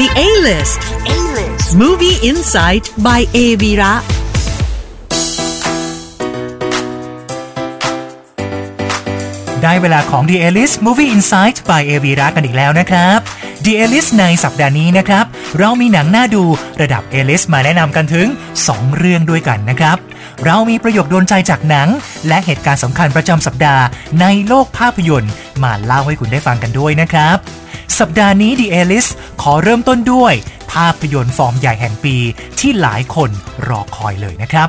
The A-List. A-List. Movie Insight by Avira. ได้เวลาของ The A-List Movie Insight by a v i r a กันอีกแล้วนะครับ The A-List ในสัปดาห์นี้นะครับ เรามีหนังน่าดูระดับ A-List มาแนะนำกันถึง 2 เรื่องด้วยกันนะครับเรามีประโยคโดนใจจากหนัง และเหตุการณ์สำคัญประจำสัปดาห์ในโลกภาพยนตร์ มาเล่าให้คุณได้ฟังกันด้วยนะครับ สัปดาห์นี้ The A-List ขอเริ่มต้นด้วย ภาพยนตร์ฟอร์มใหญ่แห่งปีที่หลายคนรอคอยเลยนะครับ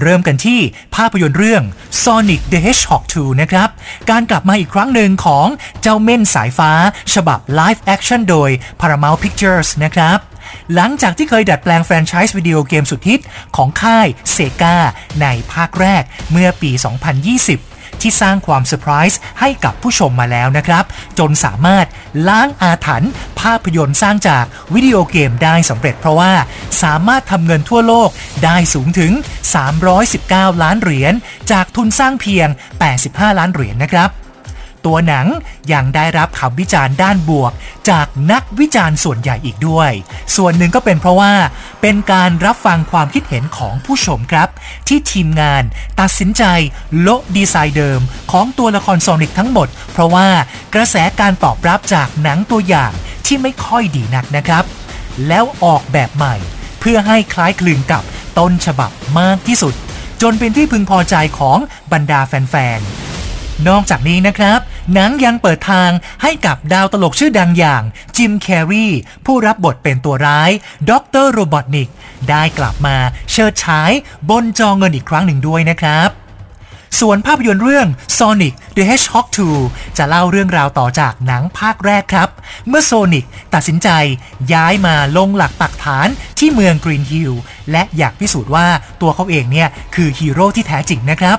เริ่มกันที่ภาพยนตร์เรื่อง Sonic the Hedgehog 2 นะครับ การกลับมาอีกครั้งหนึ่งของเจ้าเม่นสายฟ้า ฉบับ Live Action โดย Paramount Pictures นะครับหลังจากที่เคยดัดแปลงแฟรนไชส์วิดีโอเกมสุดฮิตของค่าย Segaในภาคแรกเมื่อปี 2020 ที่สร้างความเซอร์ไพรส์ให้กับผู้ชมมาแล้วนะครับ จนสามารถล้างอาถรรพ์ภาพยนตร์สร้างจากวิดีโอเกมได้สำเร็จเพราะว่าสามารถทำเงินทั่วโลกได้สูงถึง 319 ล้านเหรียญจากทุนสร้างเพียง 85 ล้านเหรียญนะครับ ตัวหนังยังได้รับคำวิจารณ์ด้านบวก จากนักวิจารณ์ส่วนใหญ่อีกด้วย ส่วนหนึ่งก็เป็นเพราะว่าเป็นการรับฟังความคิดเห็นของผู้ชมครับ ที่ทีมงานตัดสินใจโละดีไซน์เดิม ของตัวละครโซนิกทั้งหมด เพราะว่ากระแสการตอบรับจากหนังตัวอย่างที่ไม่ค่อยดีนักนะครับ แล้วออกแบบใหม่ เพื่อให้คล้ายคลึงกับต้นฉบับมากที่สุด จนเป็นที่พึงพอใจของบรรดาแฟนๆ นอกจากนี้นะครับ หนังยังเปิดทางให้กับดาวตลกชื่อดังอย่างจิมแคร์รีย์ผู้รับบทเป็นตัวร้ายด็อกเตอร์โรบอทนิกได้กลับมาเฉิดฉายบนจอเงินอีกครั้งหนึ่งด้วยนะครับส่วนภาพยนตร์เรื่อง Sonic the Hedgehog 2 จะเล่าเรื่องราวต่อจากหนังภาคแรกครับ เมื่อโซนิกตัดสินใจย้ายมาลงหลักปักฐานที่เมืองกรีนฮิลและอยากพิสูจน์ว่าตัวเขาเองเนี่ย คือฮีโร่ที่แท้จริงนะครับ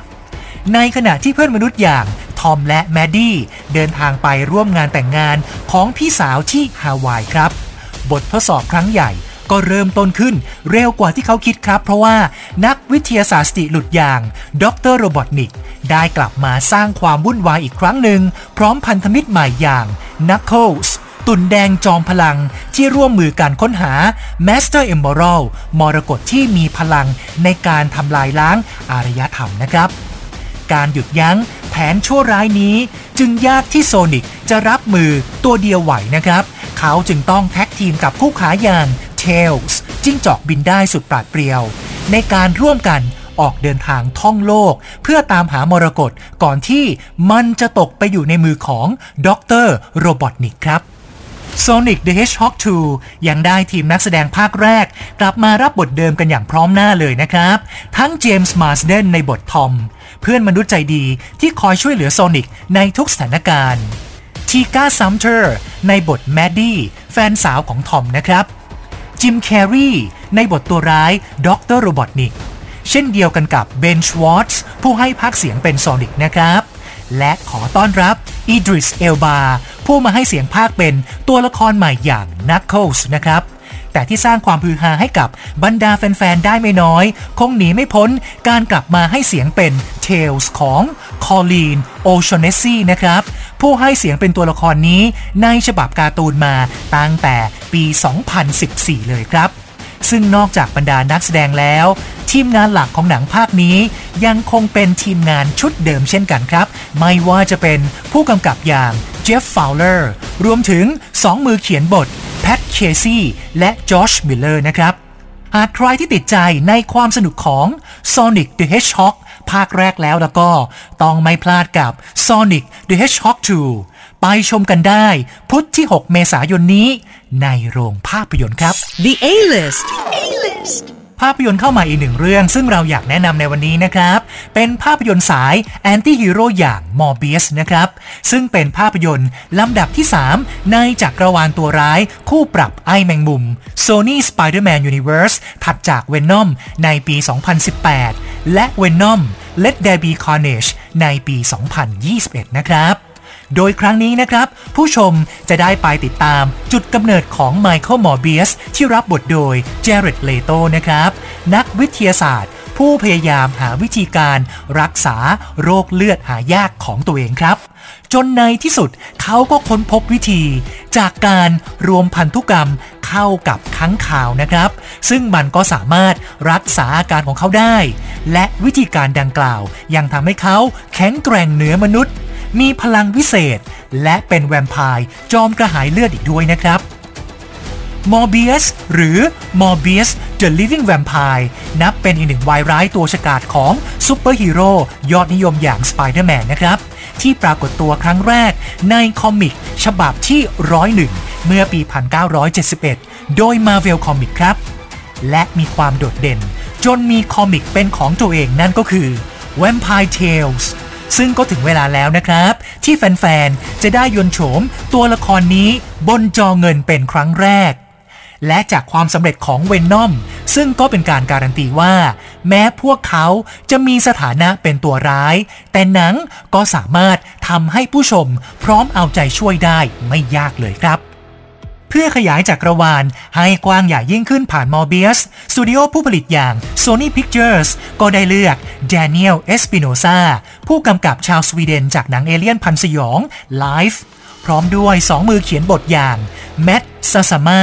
ในขณะที่เพื่อนมนุษย์อย่างทอมและแมดดี้เดินทางไปร่วมงานแต่งงานของพี่สาวที่ฮาวายครับ บททดสอบครั้งใหญ่ก็เริ่มต้นขึ้นเร็วกว่าที่เขาคิดครับ เพราะว่านักวิทยาศาสตร์สติหลุดอย่างดร.โรบอทนิกได้กลับมาสร้างความวุ่นวายอีกครั้งหนึ่ง พร้อมพันธมิตรใหม่อย่างนักเคิลส์ตุ่นแดงจอมพลังที่ร่วมมือการค้นหา Master Emerald มรกตที่มีพลังในการทำลายล้างอารยธรรมนะครับ การหยุดยั้งแผนชั่วร้ายนี้ จึงยากที่โซนิกจะรับมือตัวเดียวไหวนะครับ เขาจึงต้องแท็กทีมกับคู่ขาอย่างเทลส์จิ้งจอกบินได้สุดปราดเปรียว ในการร่วมกันออกเดินทางท่องโลก เพื่อตามหามรกตก่อนที่มันจะตกไปอยู่ในมือของด็อกเตอร์โรบอทนิกครับ Sonic the Hedgehog 2 ยังได้ทีมนักแสดงภาคแรก กลับมารับบทเดิมกันอย่างพร้อมหน้าเลยนะครับ ทั้งเจมส์มาร์สเดนในบททอม เพื่อนมนุษย์ใจดีที่คอยช่วยเหลือโซนิกในทุกสถานการณ์ทีก้าซัมป์เตอร์ในบทแมดดี้แฟนสาวของทอมนะครับ จิมแคร์รีย์ในบทตัวร้ายด็อกเตอร์โรบอทนิกเช่นเดียวกันกับเบนชวาร์ตซ์ผู้ให้พากย์เสียงเป็นโซนิกนะครับ และขอต้อนรับอีดริสเอลบาผู้มาให้เสียงพากย์เป็นตัวละครใหม่อย่างนักเคิลส์นะครับ แต่ที่สร้างความฮือฮาให้กับบรรดาแฟน ๆ ได้ไม่น้อย คงหนีไม่พ้นการกลับมาให้เสียงเป็นเทลส์ของคอลีนโอชเนสซีนะครับ ผู้ให้เสียงเป็นตัวละครนี้ในฉบับการ์ตูนมาตั้งแต่ปี 2014 เลยครับ ซึ่งนอกจากบรรดานักแสดงแล้ว ทีมงานหลักของหนังภาคนี้ ยังคงเป็นทีมงานชุดเดิมเช่นกันครับ ไม่ว่าจะเป็นผู้กำกับอย่างเจฟฟาวเลอร์รวมถึง 2 มือเขียนบท เคซี่ และจอชมิลเลอร์นะครับ หากใครที่ติดใจในความสนุกของ Sonic the Hedgehog ภาคแรกแล้วแล้วก็ต้องไม่พลาดกับ Sonic the Hedgehog 2 ไปชมกันได้พุธที่ 6 เมษายนนี้ ในโรงภาพยนตร์ครับ The A-List. A-List. ภาพยนตร์เข้ามาอีกหนึ่งเรื่อง ซึ่งเราอยากแนะนำในวันนี้นะครับ เป็นภาพยนตร์สายแอนตี้ฮีโร่อย่างมอร์เบียสนะครับ ซึ่งเป็นภาพยนตร์ลำดับที่ 3 ในจักรวาลตัวร้าย คู่ปรับไอ้แมงมุม Sony Spider-Man Universe ถัดจาก Venom ในปี 2018 และ Venom Let There Be Carnage ในปี 2021 นะครับ โดยครั้งนี้นะครับ ผู้ชมจะได้ไปติดตามจุดกำเนิดของไมเคิลมอร์เบียสที่รับบทโดยเจเรตเลโตนะครับ นักวิทยาศาสตร์ ผู้พยายามหาวิธีการรักษาโรคเลือดหายากของตัวเองครับ จนในที่สุดเขาก็ค้นพบวิธี จากการรวมพันธุกรรมเข้ากับค้างข่าวนะครับ ซึ่งมันก็สามารถรักษาอาการของเขาได้ และวิธีการดังกล่าว ยังทำให้เขาแข็งแกร่งเหนือมนุษย์ มีพลังวิเศษ และเป็นแวมไพร์จอมกระหายเลือดอีกด้วยนะครับมอร์เบียสหรือมอร์เบียส The Living Vampire นับเป็นอีกหนึ่งวายร้ายตัวฉกาจของซูเปอร์ฮีโร่ยอดนิยมอย่าง Spider-Man นะครับ ที่ปรากฏตัวครั้งแรกใน comic ฉบับที่ร้อยหนึ่งเมื่อปี 1971 โดย Marvel Comics ครับ และมีความโดดเด่น จนมีคอมิกเป็นของตัวเองนั่นก็คือ Vampire Tales ซึ่งก็ถึงเวลาแล้วนะครับ ที่แฟนๆ จะได้ยนโฉมตัวละครนี้บนจอเงินเป็นครั้งแรก และจากความสำเร็จของเวนนอม ซึ่งก็เป็นการการันตีว่า แม้พวกเขาจะมีสถานะเป็นตัวร้าย แต่หนังก็สามารถทำให้ผู้ชมพร้อมเอาใจช่วยได้ไม่ยากเลยครับ เพื่อขยายจักรวาลให้กว้างใหญ่ยิ่งขึ้นผ่านมอร์เบียสสตูดิโอผู้ผลิตอย่าง Sony Pictures ก็ได้เลือก Daniel Espinosa ผู้กำกับชาวสวีเดนจากหนังเอเลียนพันสยอง Life พร้อมด้วยสองมือเขียนบทอย่างแมตซาซามา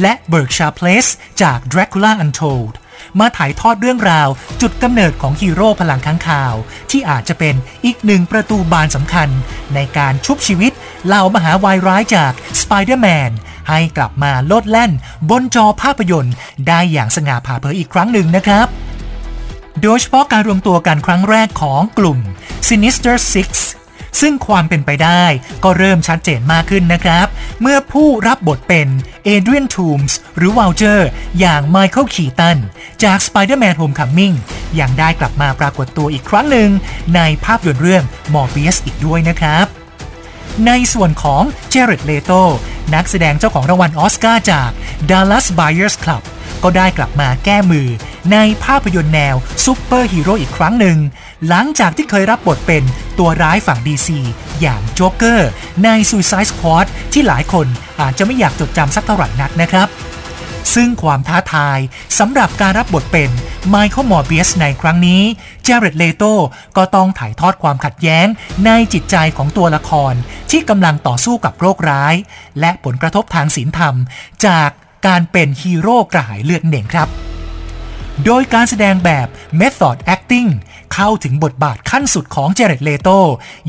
และ Berkshire Place จาก Dracula Untold มาถ่ายทอดเรื่องราวจุดกำเนิดของฮีโร่พลังค้างคาว ที่อาจจะเป็นอีกหนึ่งประตูบานสำคัญ ในการชุบชีวิตเหล่ามหาวายร้ายจาก Spider-Man ให้กลับมาโลดแล่น บนจอภาพยนตร์ ได้อย่างสง่าผ่าเผยอีกครั้งหนึ่งนะครับ โดยเฉพาะการรวมตัวกันครั้งแรกของกลุ่ม Sinister Six ซึ่งความเป็นไปได้ก็เริ่มชัดเจนมากขึ้นนะครับ เมื่อผู้รับบทเป็นเอเดรียนทูมส์หรือวัลเจอร์ อย่างไมเคิลคีตัน จาก Spider-Man Homecoming ยังได้กลับมาปรากฏตัวอีกครั้งหนึ่ง ในภาพยนตร์เรื่อง Morbius อีกด้วยนะครับ ในส่วนของเจเรตเลโตนักแสดงเจ้าของรางวัลออสการ์จาก Dallas Buyers Club ก็ได้กลับมาแก้มือ ในภาพยนตร์แนวซูเปอร์ฮีโร่อีกครั้งหนึ่ง หลังจากที่เคยรับบทเป็นตัวร้ายฝั่ง DC อย่างโจ๊กเกอร์ใน Suicide Squad ที่หลายคนอาจจะไม่อยากจดจำสักเท่าไหร่นักนะครับ ซึ่งความท้าทายสำหรับการรับบทเป็นไมเคิลมอร์เบียสในครั้งนี้เจเรตเลโตก็ต้องถ่ายทอดความขัดแย้งในจิตใจของตัวละคร ที่กำลังต่อสู้กับโรคร้าย และผลกระทบทางศีลธรรม จากการเป็นฮีโร่กระหายเลือดเน่งครับ โดยการแสดงแบบ Method Acting เข้าถึงบทบาทขั้นสุดของเจเรตเลโต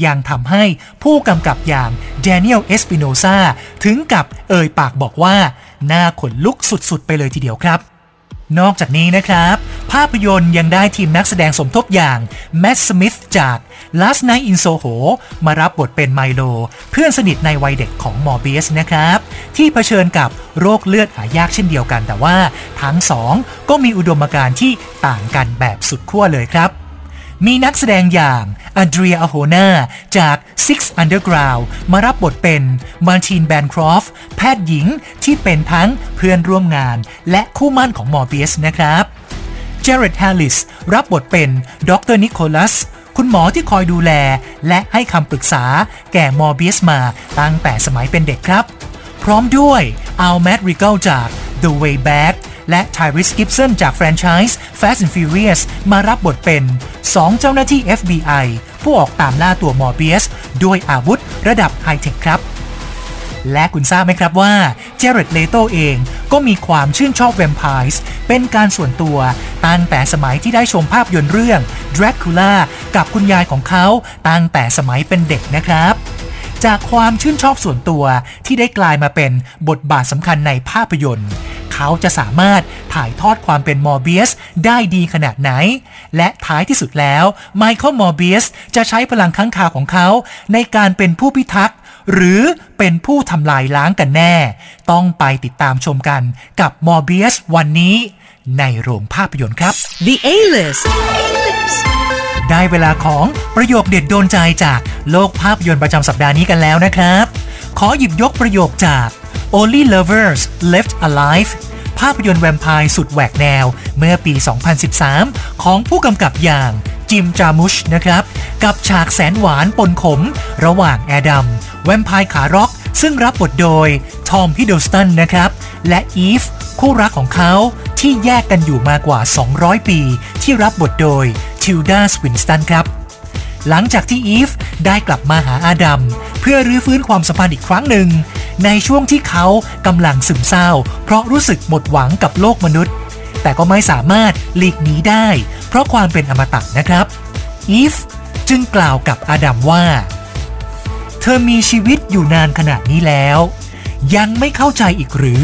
ยังทำให้ผู้กำกับอย่าง Daniel Espinosa ถึงกับเอ่ยปากบอกว่า หน้าขนลุกสุดๆ ไปเลยทีเดียวครับ นอกจากนี้นะครับ ภาพยนตร์ยังได้ทีมนักแสดงสมทบอย่างแม t สมิธจาก Last Night in Soho มารับบทเป็นไมโล เพื่อนสนิทในวัยเด็กของมอร์เบียสนะครับ ที่เผชิญกับโรคเลือดหายากเช่นเดียวกัน แต่ว่าทั้งสองก็มีอุดมการณ์ที่ต่างกันแบบสุดขั้วเลยครับ มีนักแสดงอย่างอาเดรียอาร์โฮนาจาก Six Underground มารับบทเป็นมาร์ตินแบนครอฟแพทย์หญิงที่เป็นทั้งเพื่อนร่วมงาน และคู่หมั้นของมอร์เบียสนะครับเจเรดแฮร์ริสรับบทเป็นดร.นิโคลัส คุณหมอที่คอยดูแล และให้คำปรึกษาแก่มอร์เบียสมาตั้งแต่สมัยเป็นเด็กครับ พร้อมด้วยอัลแมดริกัลจาก The Way Back และไทรีสกิบสันจากแฟรนไชส์ Fast and Furious มารับบทเป็น 2 เจ้าหน้าที่ FBI ผู้ออกตามล่าตัวมอร์เบียสด้วยอาวุธระดับไฮเทคครับ และคุณทราบไหมครับว่าเจเรตเลโตเองก็มีความชื่นชอบแวมไพร์เป็นการส่วนตัวตั้งแต่สมัยที่ได้ชมภาพยนตร์เรื่อง Dracula กับคุณยายของเขาตั้งแต่สมัยเป็นเด็กนะครับจากความชื่นชอบส่วนตัวที่ได้กลายมาเป็นบทบาทสำคัญในภาพยนตร์ เขาจะสามารถถ่ายทอดความเป็นมอร์เบียสได้ดีขนาดไหน และท้ายที่สุดแล้วไมเคิลมอร์เบียสจะใช้พลังค้างคาวของเขา ในการเป็นผู้พิทักษ์หรือเป็นผู้ทำลายล้างกันแน่ ต้องไปติดตามชมกันกับมอร์เบียสวันนี้ ในโรงภาพยนตร์ครับ The A-List. ได้เวลาของประโยคเด็ดโดนใจจากโลกภาพยนตร์ประจำสัปดาห์นี้กันแล้วนะครับ ขอหยิบยกประโยคจาก Only Lovers Left Alive ภาพยนตร์แวมไพร์สุดแหวกแนว เมื่อปี 2013 ของผู้กำกับอย่างจิมจาร์มุชนะครับ กับฉากแสนหวานปนขม ระหว่างแอดัมแวมไพร์ขาร็อก ซึ่งรับบทโดย ทอมฮิดเดิลสตันนะครับ และอีฟคู่รักของเขาที่แยกกันอยู่มากว่า 200 ปี ที่รับบทโดยทิลดาสวินสตันครับ หลังจากที่อีฟได้กลับมาหาอาดัมเพื่อรื้อฟื้นความสัมพันธ์อีกครั้งหนึ่ง ในช่วงที่เขากำลังซึมเศร้า เพราะรู้สึกหมดหวังกับโลกมนุษย์ แต่ก็ไม่สามารถหลีกหนีได้ เพราะความเป็นอมตะนะครับอีฟจึงกล่าวกับอาดัมว่า เธอมีชีวิตอยู่นานขนาดนี้แล้ว ยังไม่เข้าใจอีกหรือ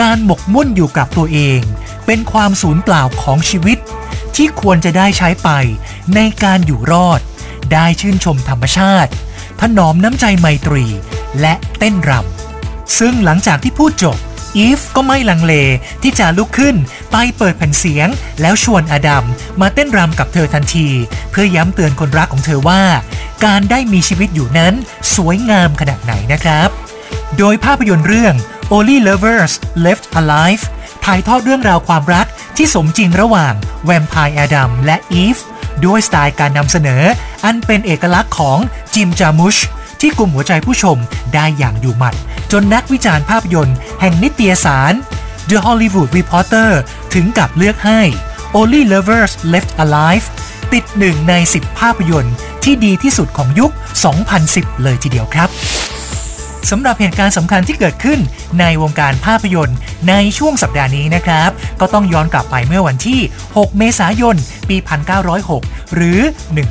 การหมกมุ่นอยู่กับตัวเอง เป็นความสูญเปล่าของชีวิต ที่ควรจะได้ใช้ไปในการอยู่รอด ได้ชื่นชมธรรมชาติ ถนอมน้ำใจไมตรี และเต้นรำซึ่งหลังจากที่พูดจบอีฟก็ไม่ลังเลที่จะลุกขึ้นไปเปิดแผ่นเสียง แล้วชวนอดัมมาเต้นรำกับเธอทันที เพื่อย้ำเตือนคนรักของเธอว่า การได้มีชีวิตอยู่นั้นสวยงามขนาดไหนนะครับ โดยภาพยนตร์เรื่อง Only Lovers Left Alive ถ่ายทอดเรื่องราวความรักที่สมจริงระหว่างแวมไพร์อดัมและอีฟด้วยสไตล์การนำเสนอ อันเป็นเอกลักษณ์ของจิมจามุช ที่กลุ่มหัวใจผู้ชมได้อย่างอยู่หมัด จนนักวิจารณ์ภาพยนตร์แห่งนิตยสาร The Hollywood Reporter ถึงกับเลือกให้ Only Lovers Left Alive ติดหนึ่งใน 10 ภาพยนตร์ที่ดีที่สุดของยุค 2010 เลยทีเดียวครับสำหรับเหตุการณ์สำคัญที่เกิดขึ้นในวงการภาพยนตร์ในช่วงสัปดาห์นี้นะครับ ก็ต้องย้อนกลับไปเมื่อวันที่ 6 เมษายน ปี 1906 หรือ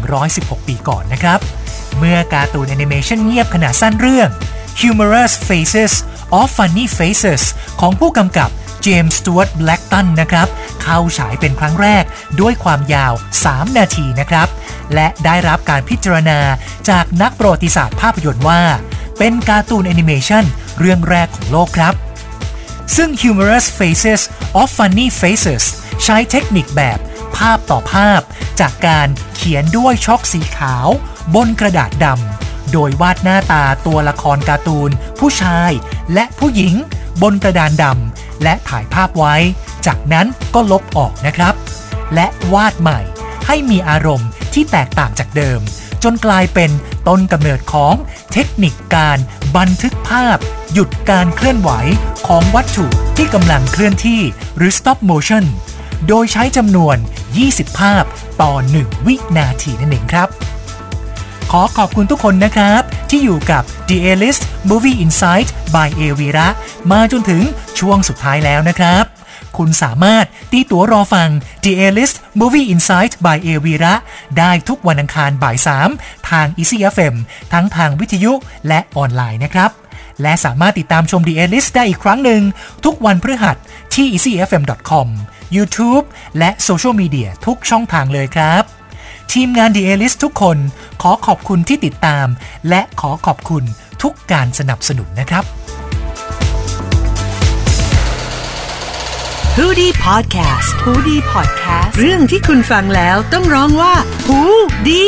116 ปีก่อนนะครับ เมื่อการ์ตูนแอนิเมชันเงียบขนาดสั้นเรื่อง Humorous Phases of Funny Faces ของผู้กำกับเจมส์สตู a ร์ตแบล็กตันนะครับ เข้าฉายเป็นครั้งแรกด้วยความยาว 3 นาทีนะครับ และได้รับการพิจารณาจากนักประวัติศาสตร์ภาพยนตร์ว่า เป็นการ์ตูนแอนิเมชันเรื่องแรกของโลกครับ ซึ่ง Humorous Faces of Funny Faces ใช้เทคนิคแบบภาพต่อภาพ จากการเขียนด้วยช็อกสีขาว บนกระดาษดำโดยวาดหน้าตาตัวละครการ์ตูน ผู้ชาย และผู้หญิง บนกระดานดำและถ่ายภาพไว้ จากนั้นก็ลบออกนะครับ และวาดใหม่ให้มีอารมณ์ที่แตกต่างจากเดิม จนกลายเป็นต้นกำเนิดของเทคนิคการบันทึกภาพ หยุดการเคลื่อนไหวของวัตถุที่กำลังเคลื่อนที่หรือ stop motion โดยใช้จำนวน 20 ภาพต่อ 1 วินาทีนั่นเองครับ ขอขอบคุณทุกคนนะครับ ที่อยู่กับ The A-List Movie Insight by a v i r a มาจนถึงช่วงสุดท้ายแล้วนะครับ คุณสามารถตีตั๋วรอฟัง The A-List Movie Insight by a v i r a ได้ทุกวันอังคารบ่าย3ทาง Easy FM ทั้งทางวิทยุและออนไลน์นะครับ และสามารถติดตามชม The A-List ได้อีกครั้งหนึ่ง ทุกวันพฤหัสที่ easyfm.com YouTube และโซเชียลมีเดียทุกช่องทางเลยครับ ทีมงาน The A-List ทุกคนขอขอบคุณที่ติดตาม และขอขอบคุณทุกการสนับสนุนนะครับ h o ดี้พอดแคสต์ฮูดี้พอดแคสต์เรื่องที่คุณฟังแล้วต้องร้องว่าหูดี